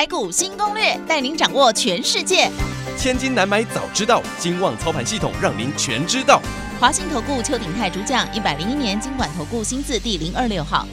台股新攻略，带您掌握全世界。千金难买早知道，金旺操盘系统让您全知道。华信投顾邱鼎泰主讲，一百零一年经管投顾新字第零二六号。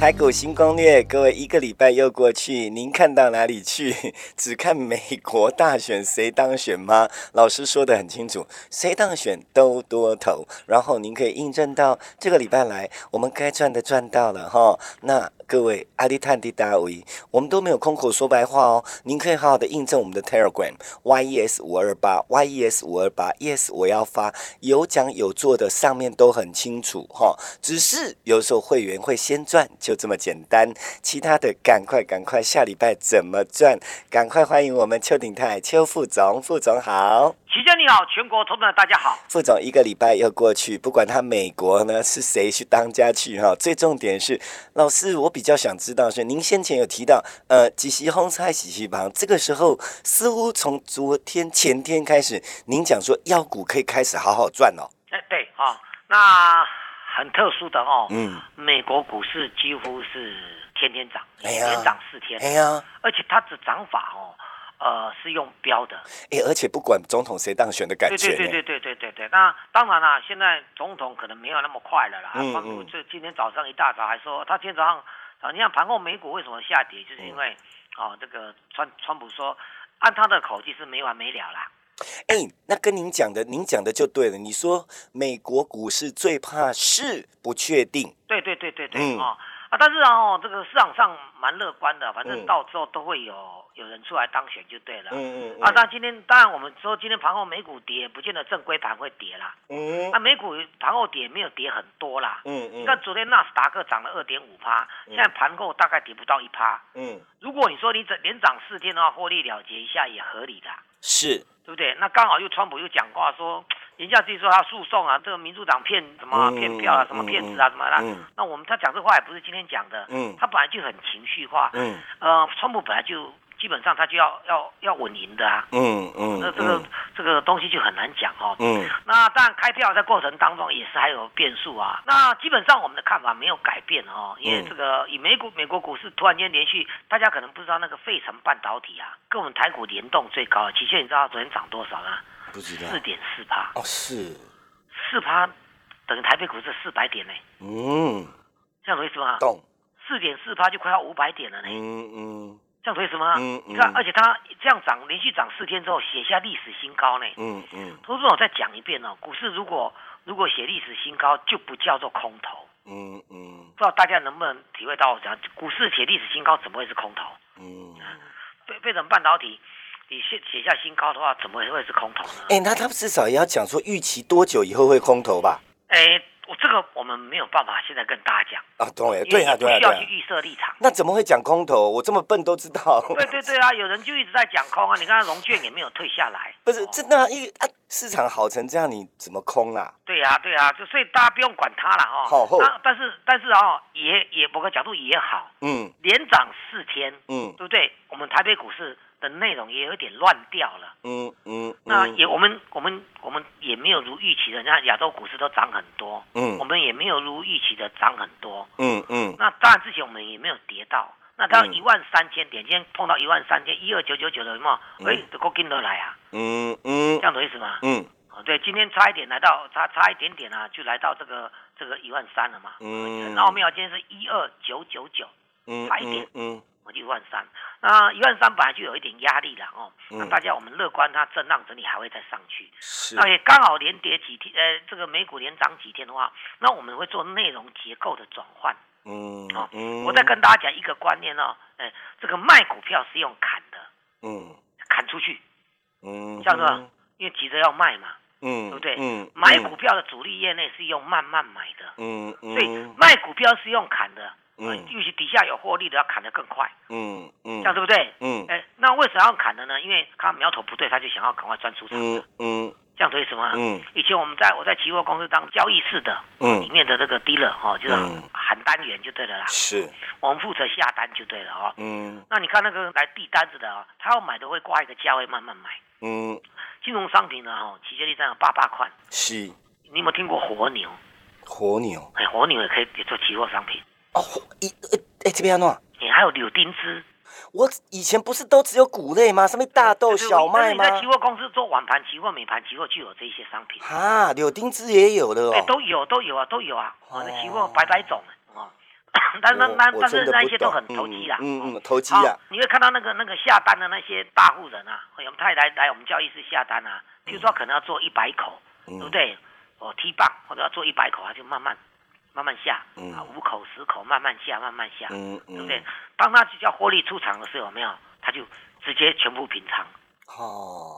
台股新攻略，各位一个礼拜又过去，您看到哪里去？只看美国大选谁当选吗？老师说的很清楚，谁当选都多头。然后您可以印证到这个礼拜来，我们该赚的赚到了哈。那各位阿迪探迪大维，我们都没有空口说白话哦。您可以好好的印证我们的 Telegram yes 五二八 yes 五二八 yes 我要发有讲有做的，上面都很清楚哈。只是有时候会员会先赚。这么简单，其他的赶快赶快，下礼拜怎么赚？赶快欢迎我们邱鼎泰邱副总，副总好，齐先你好，全国同仁大家好。副总一个礼拜又过去，不管他美国呢是谁去当家去哈，最重点是老师，我比较想知道是您先前有提到呃几席红菜几席旁，这个时候似乎从昨天前天开始，您讲说妖股可以开始好好赚哦。哎，对啊，那。很特殊的哦，嗯，美国股市几乎是天天涨，连涨四天，哎呀，而且它的涨法哦，呃，是用标的，哎，而且不管总统谁当选的感觉，对对对对对对对对。那当然啦，现在总统可能没有那么快了啦。嗯嗯。这今天早上一大早还说，他今天早上啊，你看盘后美股为什么下跌，就是因为哦，这个川川普说，按他的口气是没完没了啦。哎，那跟您讲的，您讲的就对了。你说美国股市最怕是不确定，对对对对对啊啊！但是哦，这个市场上蛮乐观的，反正到时候都会有有人出来当选就对了。嗯嗯啊，那今天当然我们说今天盘后美股跌，不见得正规盘会跌啦。嗯，那美股盘后跌没有跌很多啦。嗯嗯，你看昨天纳斯达克涨了二点五趴，现在盘后大概跌不到一趴。嗯，如果你说你整连涨四天的话，获利了结一下也合理的。是。对不对？那刚好又川普又讲话说，人家自己说他诉讼啊，这个民主党骗什么骗票啊，什么骗子啊，什么的。那我们他讲这话也不是今天讲的，他本来就很情绪化。呃，川普本来就。基本上他就要要要稳赢的啊，嗯嗯，那这个这个东西就很难讲哦，嗯，那当然开票在过程当中也是还有变数啊，那基本上我们的看法没有改变哦，因为这个以美股美国股市突然间连续，大家可能不知道那个费城半导体啊，跟我们台股联动最高，其实你知道昨天涨多少吗？不知道，四点四趴。哦，是。四趴等于台北股市四百点呢，嗯，这样懂意思吗？懂，四点四趴就快要五百点了呢，嗯嗯。这样为什么？嗯，你看，而且它这样涨，连续涨四天之后，写下历史新高呢。嗯嗯。投资我再讲一遍哦，股市如果如果写历史新高，就不叫做空头。嗯嗯。不知道大家能不能体会到我，讲股市写历史新高，怎么会是空头？嗯。被被成半导体，你写写下新高的话，怎么会是空头呢？哎，那他至少也要讲说预期多久以后会空头吧？哎。我这个我们没有办法现在跟大家讲啊，对对啊，对啊，需要去预设立场。那怎么会讲空头？我这么笨都知道。对对对啊，有人就一直在讲空啊。你看龙券也没有退下来。不是，真的，一啊，市场好成这样，你怎么空啊？对呀对呀，就所以大家不用管它了哈。好，但是但是啊，也也某个角度也好，嗯，连涨四天，嗯，对不对？我们台北股市。的内容也有点乱掉了，嗯嗯，那也我们我们我们也没有如预期的，人家亚洲股市都涨很多，嗯，我们也没有如预期的涨很多，嗯嗯，那当然之前我们也没有跌到，那到一万三千点，今天碰到一万三千一二九九九的嘛，哎，都够跟得来啊，嗯嗯，这样的意思吗？嗯，对，今天差一点来到差差一点点啊，就来到这个这个一万三了嘛，嗯，很奥妙，今天是一二九九九，嗯，差一点，嗯。一万三，那一万三本来就有一点压力了哦。那大家我们乐观，它震荡整理还会再上去。是。那也刚好连跌几天，呃，这个美股连涨几天的话，那我们会做内容结构的转换。嗯。哦。我再跟大家讲一个观念哦，哎，这个卖股票是用砍的。嗯。砍出去。嗯。叫做，因为急着要卖嘛。嗯。对不对？嗯。买股票的主力业内是用慢慢买的。嗯嗯。所以卖股票是用砍的。嗯，尤其底下有获利的要砍得更快，嗯嗯，这样对不对？嗯，哎，那那为什么要砍的呢？因为他苗头不对，他就想要赶快钻出场。嗯嗯。这样可以什么？嗯，以前我们在我在期货公司当交易室的，嗯，里面的那个 dealer 哈，就是喊单元就对了啦。是，我们负责下单就对了哦。嗯，那你看那个来递单子的啊，他要买的会挂一个价位慢慢买。嗯，金融商品呢哈，期权利这样八八块。是，你有没有听过活牛？活牛，哎，活牛也可以做期货商品。哦，一哎这边弄。你还有柳丁汁。我以前不是都只有谷类吗？什么大豆、小麦吗？你在期货公司做晚盘期货、美盘期货就有这些商品啊。柳丁汁也有的哦，都有都有啊，都有啊。哦，那期货百百种啊。但那那但是那些都很投机啦，嗯嗯，投机啊。你会看到那个那个下单的那些大户人啊，有他来来我们交易室下单啊，譬如说可能要做一百口，对不对？哦，T 棒或者要做一百口，他就慢慢。慢慢下，啊，五口十口慢慢下，慢慢下，对不对？当他叫获利出场的时候，有没有？他就直接全部平仓。哦，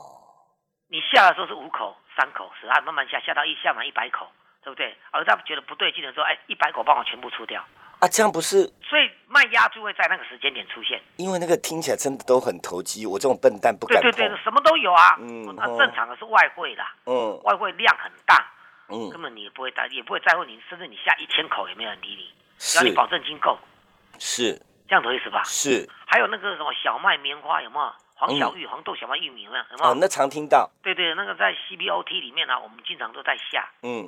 你下的时候是五口、三口、十二，慢慢下，下到一下满一百口，对不对？而他觉得不对劲的时候，哎，一百口帮我全部出掉。啊，这样不是？所以卖压就会在那个时间点出现。因为那个听起来真的都很投机，我这种笨蛋不敢对对对，什么都有啊。嗯，那正常的是外汇啦。嗯，外汇量很大。嗯，根本你也不会在，也不会在乎你，甚至你下一千口也没有人理你，只要你保证金够，是这样的意思吧？是。还有那个什么小麦、棉花有没有？黄小玉、黄豆、小麦、玉米有没有？有没有？那常听到。对对，那个在 CBOT 里面呢，我们经常都在下。嗯。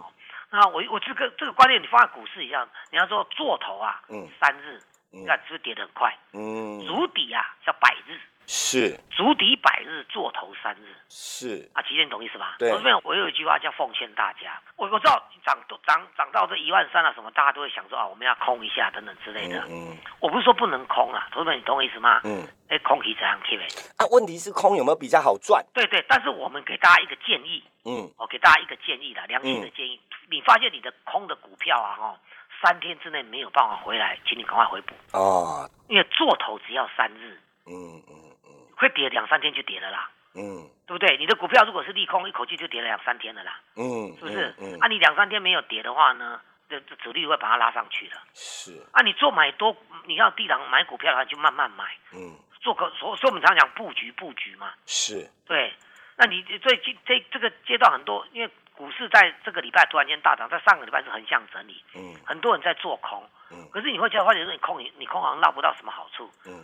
那我我这个这个观念，你放在股市一样，你要说做头啊，嗯，三日，那是不是跌得很快？嗯。足底啊，叫百日。是足底百日，做头三日。是啊，齐天懂意思吧？对。我这边我有一句话叫奉劝大家，我我知道涨都涨涨到这一万三了，什么大家都会想说啊，我们要空一下等等之类的。嗯。我不是说不能空啊，同学们，你懂我意思吗？嗯。哎，空可以怎样 keep 啊，问题是空有没有比较好赚？对对，但是我们给大家一个建议。嗯。我给大家一个建议啦，良心的建议。你发现你的空的股票啊，哈，三天之内没有办法回来，请你赶快回补。哦。因为做头只要三日。嗯嗯。会跌两三天就跌了啦，嗯，对不对？你的股票如果是利空，一口气就跌了两三天了啦，嗯，是不是？嗯，啊，你两三天没有跌的话呢，这这主力会把它拉上去的，是。啊，你做买多，你要低档买股票的话，就慢慢买，嗯，做个所所以我们常讲布局布局嘛，是，对。那你最近这这个阶段很多，因为股市在这个礼拜突然间大涨，在上个礼拜是横向整理，嗯，很多人在做空，嗯，可是你会觉得发现说你空你你空好像捞不到什么好处，嗯。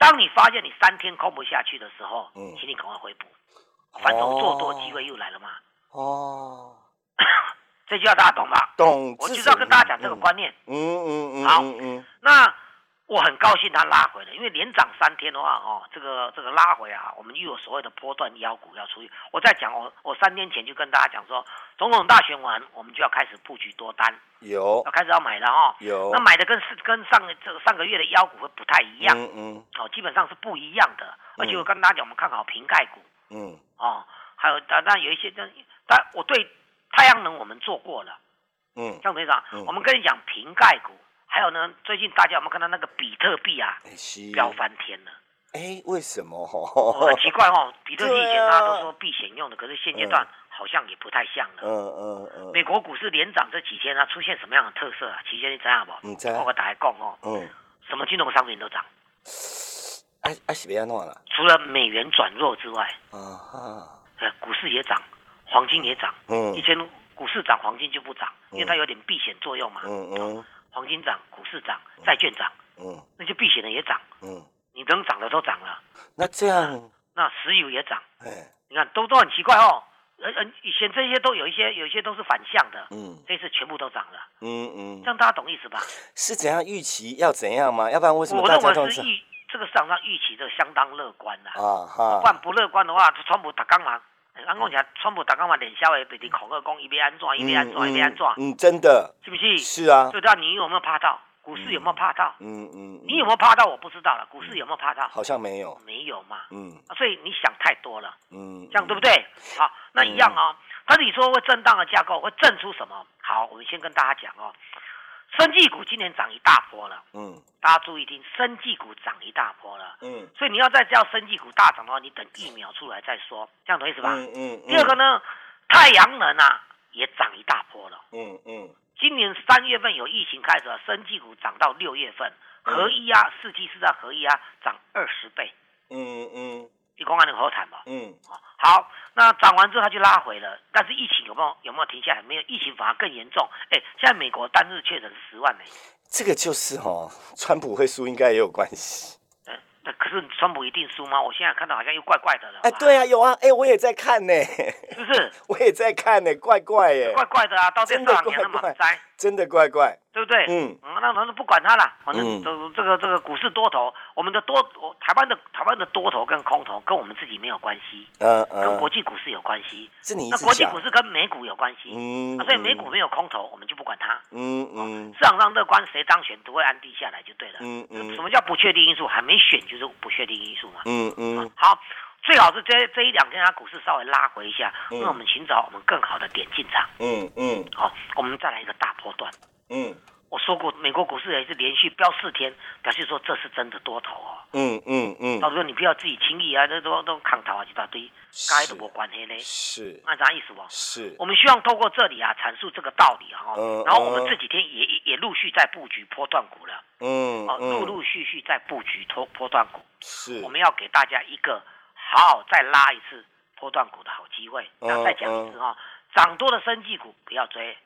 当你发现你三天空不下去的时候，嗯，请你赶快回补，反正做多机会又来了嘛。哦，这句话大家懂吧？懂。我就是要跟大家讲这个观念。嗯嗯嗯。好，嗯，那。我很高兴它拉回了，因为连涨三天的话，哦，这个这个拉回啊，我们又有所谓的波段腰股要出去。我在讲，我我三天前就跟大家讲说，总统大选完，我们就要开始布局多单，有，要开始要买了哈，有。那买的跟是跟上这个上个月的腰股会不太一样，嗯嗯，哦，基本上是不一样的。而且我跟大家讲，我们看好瓶盖股，嗯，哦，还有当然有一些，但但我对太阳能我们做过了，嗯，像队长，我们跟你讲瓶盖股。还有呢，最近大家有没有看到那个比特币啊，飙翻天了？哎，为什么？很奇怪哦，比特币以前大家都说避险用的，可是现阶段好像也不太像了。嗯嗯嗯。美国股市连涨这几天啊，出现什么样的特色啊？期间你知道不？你，知道。我大家讲哦，嗯，什么金融商品都涨。啊啊，是别弄了。除了美元转弱之外，啊哈，股市也涨，黄金也涨。嗯。以前股市涨，黄金就不涨，因为它有点避险作用嘛。嗯嗯。黄金涨，股市涨，债券涨，嗯，那就避险的也涨，嗯，你能涨的都涨了。那这样，那石油也涨，哎，你看都都很奇怪哦。呃呃，以前这些都有一些，有一些都是反向的，嗯，这次全部都涨了，嗯嗯，这样大家懂意思吧？是怎样预期要怎样吗？要不然为什么？我认为是预这个市场上预期的相当乐观的啊哈。不然不乐观的话，川普打刚嘛。刚讲起来，川普打刚嘛，连消诶，被你恐吓讲，一边安怎，一边安怎，一边安怎，嗯，真的，是不是？是啊。就知道你有没有怕到，股市有没有怕到？嗯嗯。你有没有怕到？我不知道了。股市有没有怕到？好像没有。没有嘛。嗯。所以你想太多了。嗯。这样对不对？好，那一样哦。他你说会震荡的架构会震出什么？好，我们先跟大家讲哦。生技股今年涨一大波了，嗯，大家注意听，生技股涨一大波了，嗯，所以你要再叫生技股大涨的话，你等疫苗出来再说，这样懂意思吧？嗯嗯。第二个呢，太阳能啊也涨一大波了，嗯嗯。今年三月份有疫情开始，生技股涨到六月份，合一啊，四季四啊，合一啊涨二十倍，嗯嗯。你公安能好惨吧？嗯，好，那涨完之后它就拉回了，但是疫情有没有有没有停下来？没有，疫情反而更严重。哎，现在美国单日确诊十万呢。这个就是哦，川普会输应该也有关系。那可是川普一定输吗？我现在看到好像又怪怪的了。哎，对啊，有啊，哎，我也在看呢。是不是？我也在看呢，怪怪耶。怪怪的啊，到这两年了嘛，真的怪怪。对不对？嗯，那那不管它了，反正都这个这个股市多头，我们的多台湾的台湾的多头跟空头跟我们自己没有关系，嗯嗯，跟国际股市有关系。是你那国际股市跟美股有关系，嗯，所以美股没有空头，我们就不管它，嗯嗯，市场上乐观，谁当选都会安定下来就对了，嗯嗯。什么叫不确定因素？还没选就是不确定因素嘛，嗯嗯。好，最好是这这一两天它股市稍微拉回一下，那我们寻找我们更好的点进场，嗯嗯。好，我们再来一个大波段。嗯，我说过，美国股市也是连续飙四天，表示说这是真的多头哦。嗯嗯嗯，到时候你不要自己轻易啊，这都都抗头啊一大堆，该都没关系嘞。是，按啥意思哦？是，我们希望透过这里啊阐述这个道理啊，然后我们这几天也也陆续在布局波段股了。嗯，哦，陆陆续续在布局波波段股。是，我们要给大家一个好好再拉一次波段股的好机会。那再讲一次哈，涨多的生技股不要追，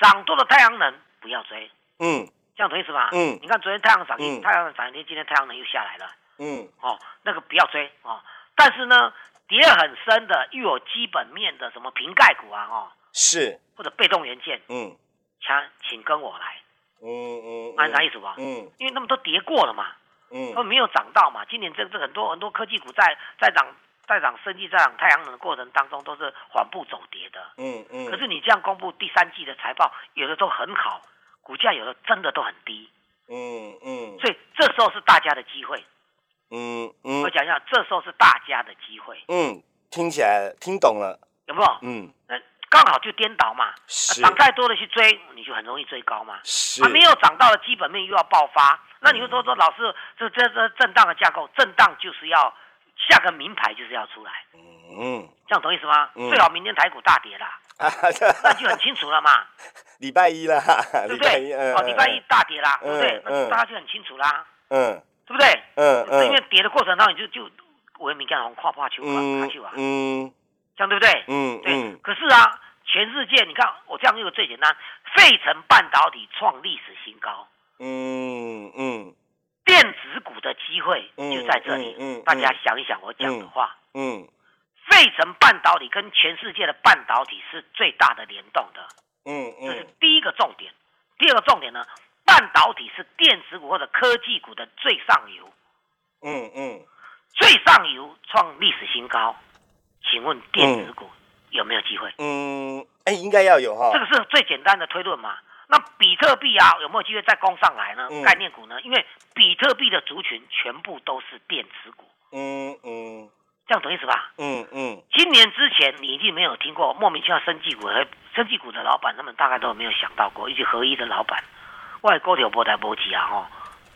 涨多的太阳能。不要追，嗯，这样懂意思吗？嗯，你看昨天太阳涨一，太阳涨一天，今天太阳能又下来了，嗯，哦，那个不要追哦。但是呢，跌很深的又有基本面的什么瓶盖股啊，哦，是，或者被动元件，嗯，请请跟我来，嗯嗯，按啥意思吧？嗯，因为他们都跌过了嘛，嗯，他们没有涨到嘛。今年这这很多很多科技股在在涨在涨，升级在涨太阳能的过程当中都是缓步走跌的，嗯嗯。可是你这样公布第三季的财报，有的都很好。股价有的真的都很低，嗯嗯，所以这时候是大家的机会，嗯嗯，我讲一下，这时候是大家的机会，嗯，听起来听懂了，有没有？嗯，那刚好就颠倒嘛，是。涨太多的去追，你就很容易追高嘛，是，还没有涨到的基本面又要爆发，那你会说说老师，这这这震荡的架构，震荡就是要下个名牌就是要出来，嗯，这样懂意思吗？最好明天台股大跌啦。那就很清楚了嘛，礼拜一啦，对不对？哦，礼拜一大跌啦，对不对？那大家就很清楚啦，嗯，对不对？嗯嗯，因为跌的过程当中，你就就我敏感红跨跨球啊，跨球啊，嗯，这样对不对？嗯对。可是啊，全世界你看，我这样用最简单，费城半导体创历史新高，嗯嗯，电子股的机会就在这里，嗯，大家想一想我讲的话，嗯。费城半导体跟全世界的半导体是最大的联动的，嗯嗯，这是第一个重点。第二个重点呢，半导体是电子股或者科技股的最上游，嗯嗯，最上游创历史新高，请问电子股有没有机会？嗯，哎，应该要有哈。这个是最简单的推论嘛。那比特币啊，有没有机会再攻上来呢？概念股呢？因为比特币的族群全部都是电子股，嗯嗯。这样懂意思吧？嗯嗯。今年之前你一定没有听过莫名其妙生技股和生技股的老板，他们大概都没有想到过，以及合一的老板，外股条波台波及啊吼，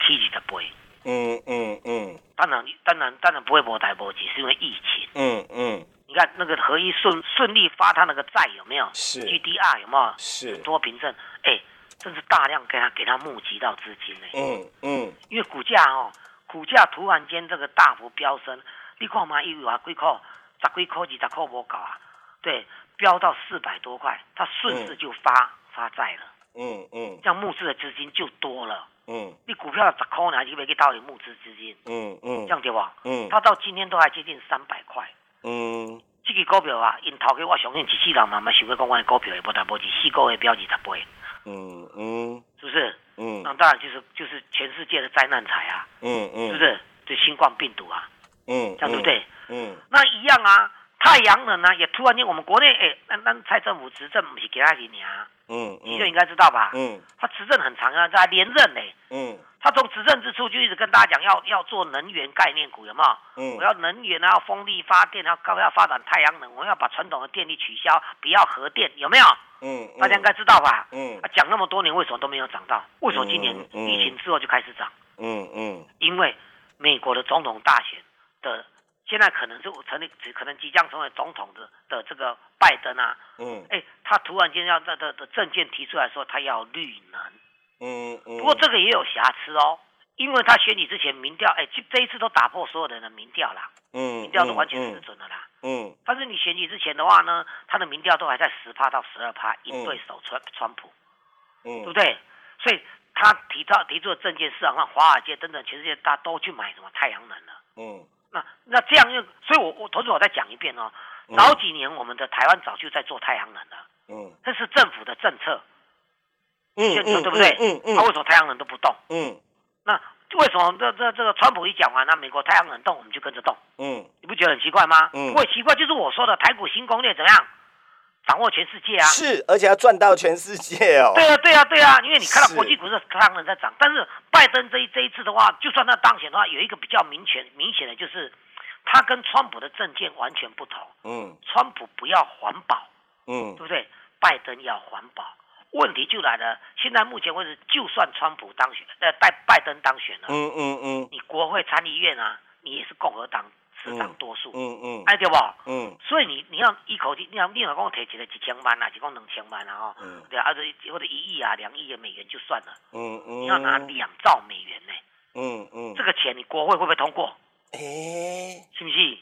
起起的飞。嗯嗯嗯。当然当然当然不会波台波及，是因为疫情。嗯嗯。你看那个合一顺顺利发他那个债有没有？是。GDR 有没有？是。多凭证，哎，真是大量给他给他募集到资金呢。嗯嗯。因为股价哦，股价突然间这个大幅飙升。你看嘛，一啊几块，十几块、二十块无搞啊，对，飙到四百多块，它顺势就发发债了。嗯嗯，这样募资的资金就多了。嗯，你股票十块呢，就没去到底募资资金。嗯嗯，这样对吧？嗯，它到今天都还接近三百块。嗯，这个股票啊，因头家我相信一世人嘛，嘛想要讲我的股票也无大波及，四个月飙二十倍。嗯嗯，是不是？嗯，那当然就是就是全世界的灾难财啊。嗯嗯，是不是？就新冠病毒啊。嗯，这样对不对？嗯，那一样啊。太阳能呢，也突然间，我们国内哎，那那蔡政府执政不是给他几年啊？嗯，你就应该知道吧？嗯，他执政很长啊，在连任呢。嗯，他从执政之初就一直跟大家讲要要做能源概念股，有没有？嗯，我要能源啊，要风力发电，啊高要发展太阳能，我要把传统的电力取消，不要核电，有没有？嗯，大家应该知道吧？嗯，讲那么多年，为什么都没有涨到？为什么今年疫情之后就开始涨？嗯嗯，因为美国的总统大选。的现在可能是成立，只可能即将成为总统的的这个拜登啊，嗯，哎，他突然间要的的的证件提出来说他要绿能，嗯嗯，不过这个也有瑕疵哦，因为他选举之前民调，哎，这这一次都打破所有人的民调啦，嗯，民调都完全失准了啦，嗯。但是你选举之前的话呢，他的民调都还在十趴到十二趴，赢对手川川普，嗯，对不对？所以他提到提出的证件市场上，华尔街等等全世界大家都去买什么？太阳能了，嗯。那那这样，又，所以我我同时我再讲一遍哦，早几年我们的台湾早就在做太阳能了，嗯，这是政府的政策，嗯嗯，对不对？嗯嗯。那为什么太阳能都不动？嗯。那为什么这这这个川普一讲完，那美国太阳能动，我们就跟着动？嗯，你不觉得很奇怪吗？嗯，不会奇怪，就是我说的台股新攻略怎么样？掌握全世界啊！是，而且要赚到全世界哦。对啊，对啊，对啊，因为你看到国际股市太阳能在涨，但是拜登这一这一次的话，就算他当选的话，有一个比较明显明显的就是，他跟川普的政见完全不同。嗯，川普不要环保，嗯，对不对？拜登要环保。问题就来了，现在目前为止，就算川普当选，呃，拜拜登当选了，嗯嗯嗯，你国会参议院啊，你也是共和党持掌多数，嗯嗯，哎对不？嗯，所以你你要一口气，你要你老公提起来几千万啊，几共两千万啊，哈，嗯，对啊，或者或者一亿啊，两亿的美元就算了，嗯嗯，你要拿两兆美元呢，嗯嗯，这个钱你国会会不会通过？哎，是不是？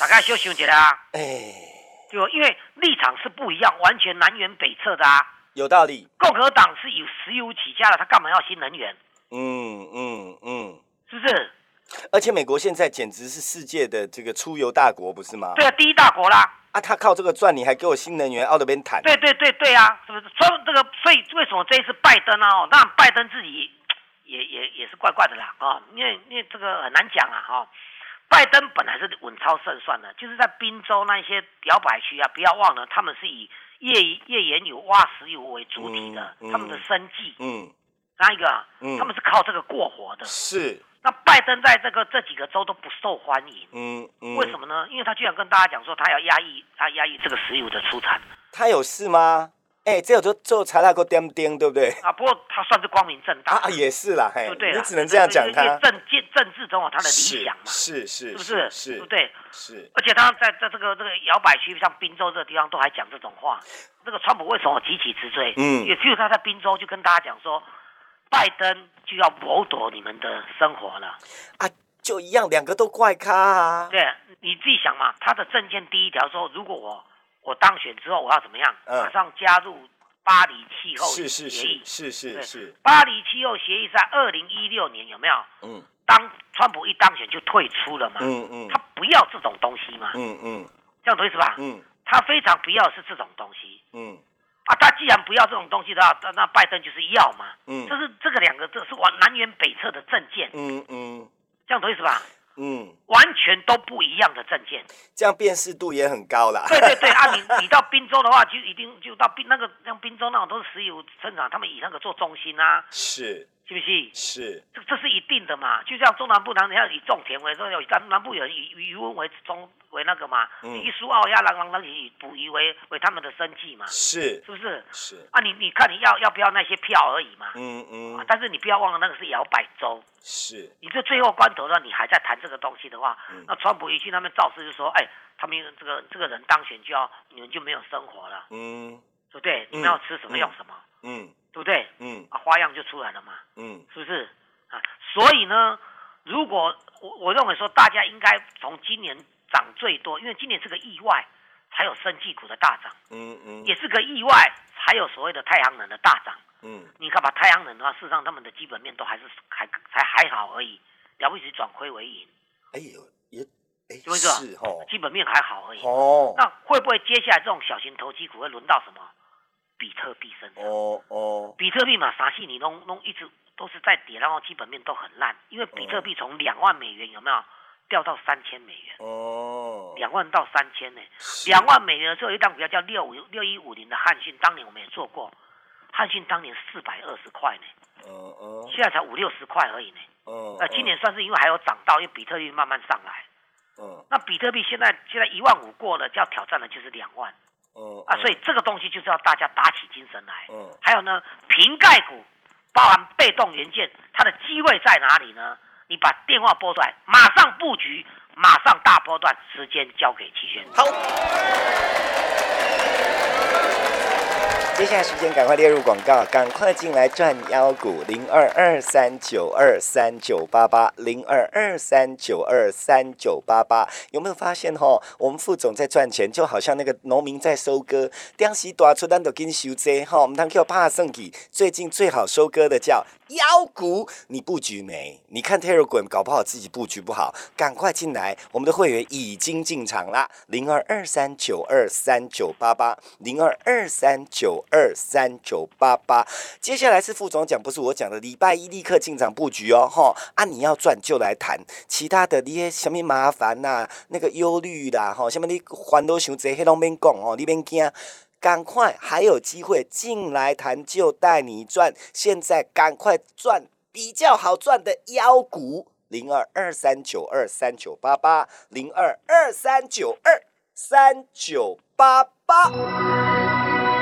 大概休息一下啊，哎，对因为立场是不一样，完全南辕北辙的啊。有道理，共和党是以石油起家的，他干嘛要新能源？嗯嗯嗯，是不是？而且美国现在简直是世界的这个出游大国，不是吗？对啊，第一大国啦。啊，他靠这个赚，你还给我新能源，奥德边谈？对对对对啊，是不是？说这个，所以为什么这一次拜登啊，那拜登自己也也也是怪怪的啦啊？因为因为这个很难讲啊哈。拜登本来是稳操胜算的，就是在宾州那些摇摆区啊，不要忘了他们是以。页页岩油、挖石油为主体的，他们的生计，嗯，哪一个？嗯，他们是靠这个过活的。是。那拜登在这个这几个州都不受欢迎，嗯嗯，为什么呢？因为他居然跟大家讲说，他要压抑，他压抑这个石油的出产。他有事吗？哎，这有做做财大个点点，对不对？啊，不过他算是光明正大啊，也是啦，对不对？你只能这样讲他。政政政治中有他的理想嘛，是是，是不是？是，对不对？是。而且他在在这个这个摇摆区，像滨州这个地方，都还讲这种话。这个川普为什么急起直追？嗯，也只有他在滨州就跟大家讲说，拜登就要剥夺你们的生活了。啊，就一样，两个都怪咖啊。对，你自己想嘛，他的政见第一条说，如果我我当选之后，我要怎么样？马上加入。巴黎气候协议是是是，巴黎气候协议在二零一六年有没有？嗯，当川普一当选就退出了嘛。嗯嗯，他不要这种东西嘛。嗯嗯，这样懂意思吧？嗯，他非常不要是这种东西。嗯，啊，他既然不要这种东西的话，那那拜登就是要嘛。嗯，这是这个两个，这是往南辕北辙的政见。嗯嗯，这样懂意思吧？嗯，完全都不一样的证件，这样辨识度也很高啦。对对对，啊，你你到滨州的话，就一定就到滨那个像滨州那种都是石油生产，他们以那个做中心啊。是。是不是？是，这这是一定的嘛？就像中南部，南要以种田为重，有南南部有人以渔翁为中为那个嘛？嗯。以苏澳亚郎郎那以捕鱼为为他们的生计嘛？是，是不是？是。啊，你你看你要要不要那些票而已嘛？嗯嗯。但是你不要忘了，那个是摇摆州。是。你这最后关头呢，你还在谈这个东西的话，那川普一去，他们造势就说：“哎，他们这个这个人当选就要你们就没有生活了。”嗯。对不对？你们要吃什么用什么？嗯。对不对？嗯，啊，花样就出来了嘛。嗯，是不是？啊，所以呢，如果我我认为说，大家应该从今年涨最多，因为今年是个意外，才有生技股的大涨。嗯嗯，也是个意外，才有所谓的太阳能的大涨。嗯，你看吧，太阳能的话，事实上他们的基本面都还是还才还好而已，了不起转亏为盈。哎呦，也哎，是哦，基本面还好而已。哦，那会不会接下来这种小型投机股会轮到什么？比特币升涨哦哦，比特币嘛，啥戏你弄弄一直都是在跌，然后基本面都很烂，因为比特币从两万美元有没有？掉到三千美元。哦，两万到三千呢，两万美元的时候一档股票叫六五六一五零的汉讯，当年我们也做过，汉讯当年四百二十块呢，嗯嗯，现在才五六十块而已呢，嗯，那今年算是因为还有涨到，因为比特币慢慢上来，嗯，那比特币现在现在一万五过了，就要挑战的就是两万。啊，所以这个东西就是要大家打起精神来。嗯，还有呢，瓶盖股包含被动元件，它的机会在哪里呢？你把电话拨出来，马上布局，马上大波段，时间交给齐轩。好。接下来时间赶快列入广告，赶快进来赚妖股零二二三九二三九八八零二二三九二三九八八，有没有发现哈？我们副总在赚钱，就好像那个农民在收割，当时大出单都跟收这哈，我们当叫帕圣吉，最近最好收割的叫。妖股，你布局没？你看 Telegram 搞不好自己布局不好，赶快进来！我们的会员已经进场啦，零二二三九二三九八八，零二二三九二三九八八。接下来是副总讲，不是我讲的，礼拜一立刻进场布局哦，哈！啊，你要赚就来谈，其他的那些什么麻烦呐，那个忧虑啦，哈，什么你烦恼想这些拢免讲哦，你免惊。赶快，还有机会进来谈，就带你赚。现在赶快赚比较好赚的妖股，零二二三九二三九八八，零二二三九二三九八八。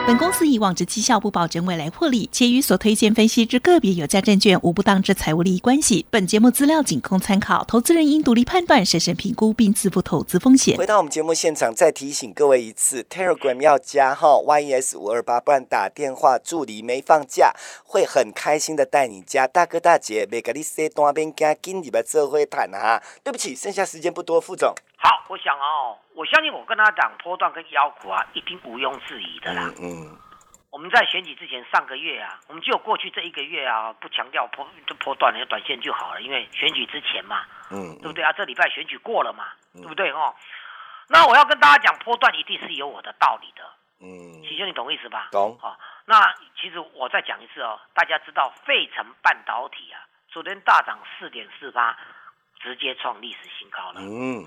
本公司以往之绩效不保证未来获利，且与所推荐分析之个别有价证券无不当之财务利益关系。本节目资料仅供参考，投资人应独立判断、审慎评估并自负投资风险。回到我们节目现场，再提醒各位一次，Telegram 要加哈 YES 五二八，不然打电话助理没放假，会很开心的带你加。大哥大姐，别个你说单边加紧你们这会谈啊！对不起，剩下时间不多，副总。好，我想哦，我相信我跟他讲波段跟腰股啊，一定毋庸置疑的啦。嗯，我们在选举之前上个月啊，我们就过去这一个月啊，不强调波就波段的短线就好了，因为选举之前嘛，嗯，对不对啊？这礼拜选举过了嘛，对不对哦？那我要跟大家讲，波段一定是有我的道理的。嗯，齐兄，你懂我意思吧？懂。好，那其实我再讲一次哦，大家知道费城半导体啊，昨天大涨四点四八，直接创历史新高了。嗯。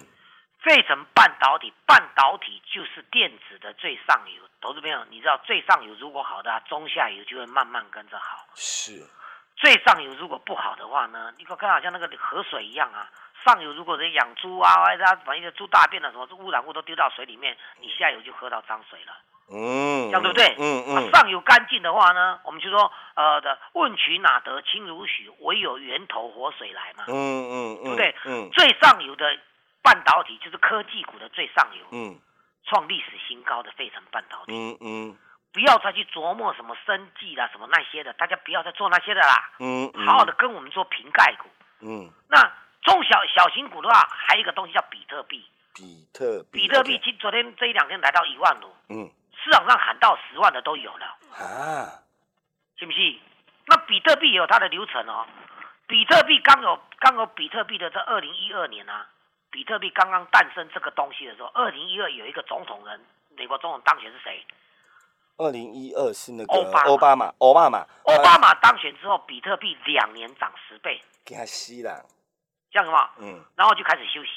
费城半导体，半导体就是电子的最上游。投资朋友，你知道最上游如果好的，中下游就会慢慢跟着好。是。最上游如果不好的话呢？你可看好像那个河水一样啊。上游如果是养猪啊，或者把一些猪大便的什么污染物都丢到水里面，你下游就喝到脏水了。嗯。这样对不对？嗯嗯。上游干净的话呢，我们就说呃的问渠哪得清如许？唯有源头活水来嘛。嗯嗯嗯。对不对？嗯。最上游的。半导体就是科技股的最上游，嗯，创历史新高的费城半导体，嗯嗯，不要再去琢磨什么生计啦，什么那些的，大家不要再做那些的啦，嗯，好好的跟我们做瓶盖股，嗯，那中小小型股的话，还有一个东西叫比特币，比特比特币今昨天这一两天来到一万多，嗯，市场上喊到十万的都有了，啊，信不信？那比特币也有它的流程哦，比特币刚有刚有比特币的这二零一二年啊。比特币刚刚诞生这个东西的时候，二零一二有一个总统人，美国总统当选是谁？二零一二是那个奥巴马，奥巴马，奥巴马。当选之后，比特币两年涨十倍，给他吸了，这样子嘛，嗯，然后就开始休息，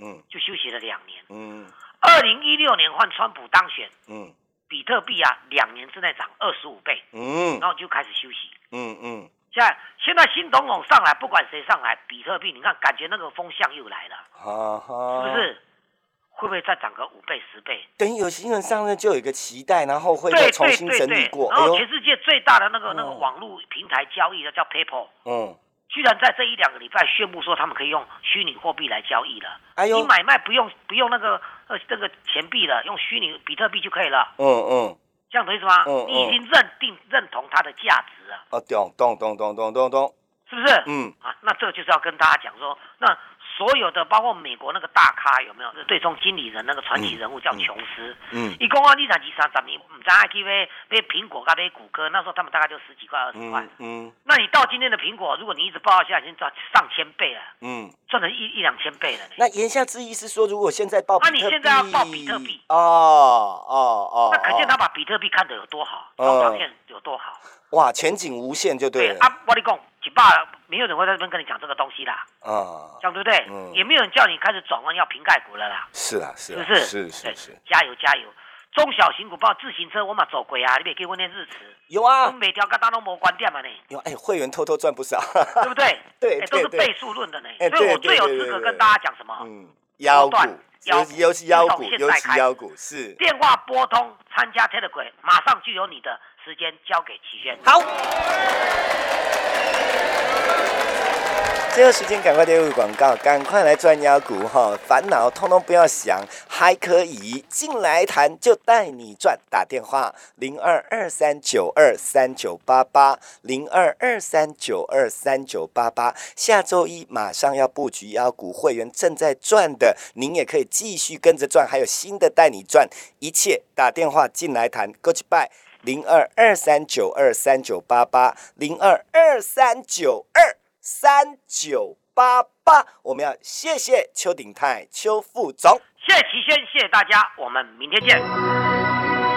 嗯，就休息了两年，嗯，二零一六年换川普当选，嗯，比特币啊，两年之内涨二十五倍，嗯，然后就开始休息，嗯嗯。现在现在新总统上来，不管谁上来，比特币你看，感觉那个风向又来了，是不是？会不会再涨个五倍十倍？等于有新人上任就有一个期待，然后会再重新整理过。然后全世界最大的那个那个网络平台交易的叫 PayPal，嗯，居然在这一两个礼拜宣布说他们可以用虚拟货币来交易了。哎呦，你买卖不用不用那个呃那个钱币了，用虚拟比特币就可以了。嗯嗯。这样懂意思吗？嗯你已经认定认同它的价值啊。啊，懂懂懂懂懂懂懂，是不是？嗯啊，那这个就是要跟大家讲说，那。所有的包括美国那个大咖有没有？对冲经理人那个传奇人物叫琼斯。嗯。一共啊，立场级三十年，唔知 I T V 被苹果跟被谷歌，那时候他们大概就十几块二十块。嗯。那你到今天的苹果，如果你一直报下去，已经赚上千倍了。嗯。赚了一一两千倍了。那言下之意是说，如果现在报，那你现在要报比特币。哦哦哦。那可见他把比特币看得有多好，表现有多好。哇，前景无限就对了。啊，我你讲，几把，没有人会在这边跟你讲这个东西啦。啊，这样对不对？嗯。也没有人叫你开始转弯要瓶盖股了啦。是啊，是。是不是？是是是。加油加油！中小型股包自行车我嘛走鬼啊，你别给我念日词。有啊。我每条高单都没关店嘛呢。有哎，会员偷偷赚不少。对不对？对都是倍数论的呢。所以我最有资格跟大家讲什么？嗯。腰股，尤尤其腰股，尤其腰股是。电话拨通参加 Telegram，马上就有你的。时间交给齐轩。好。最后时间，赶快列入广告，赶快来赚妖股哈！烦恼通通不要想，还可以进来谈，就带你赚。打电话零二二三九二三九八八零二二三九二三九八八。下周一马上要布局妖股，会员正在赚的，您也可以继续跟着赚，还有新的带你赚，一切打电话进来谈。Goodbye，零二二三九二三九八八零二二三九二。三九八八，我们要谢谢邱鼎泰邱副总，谢谢齐轩，谢谢大家，我们明天见。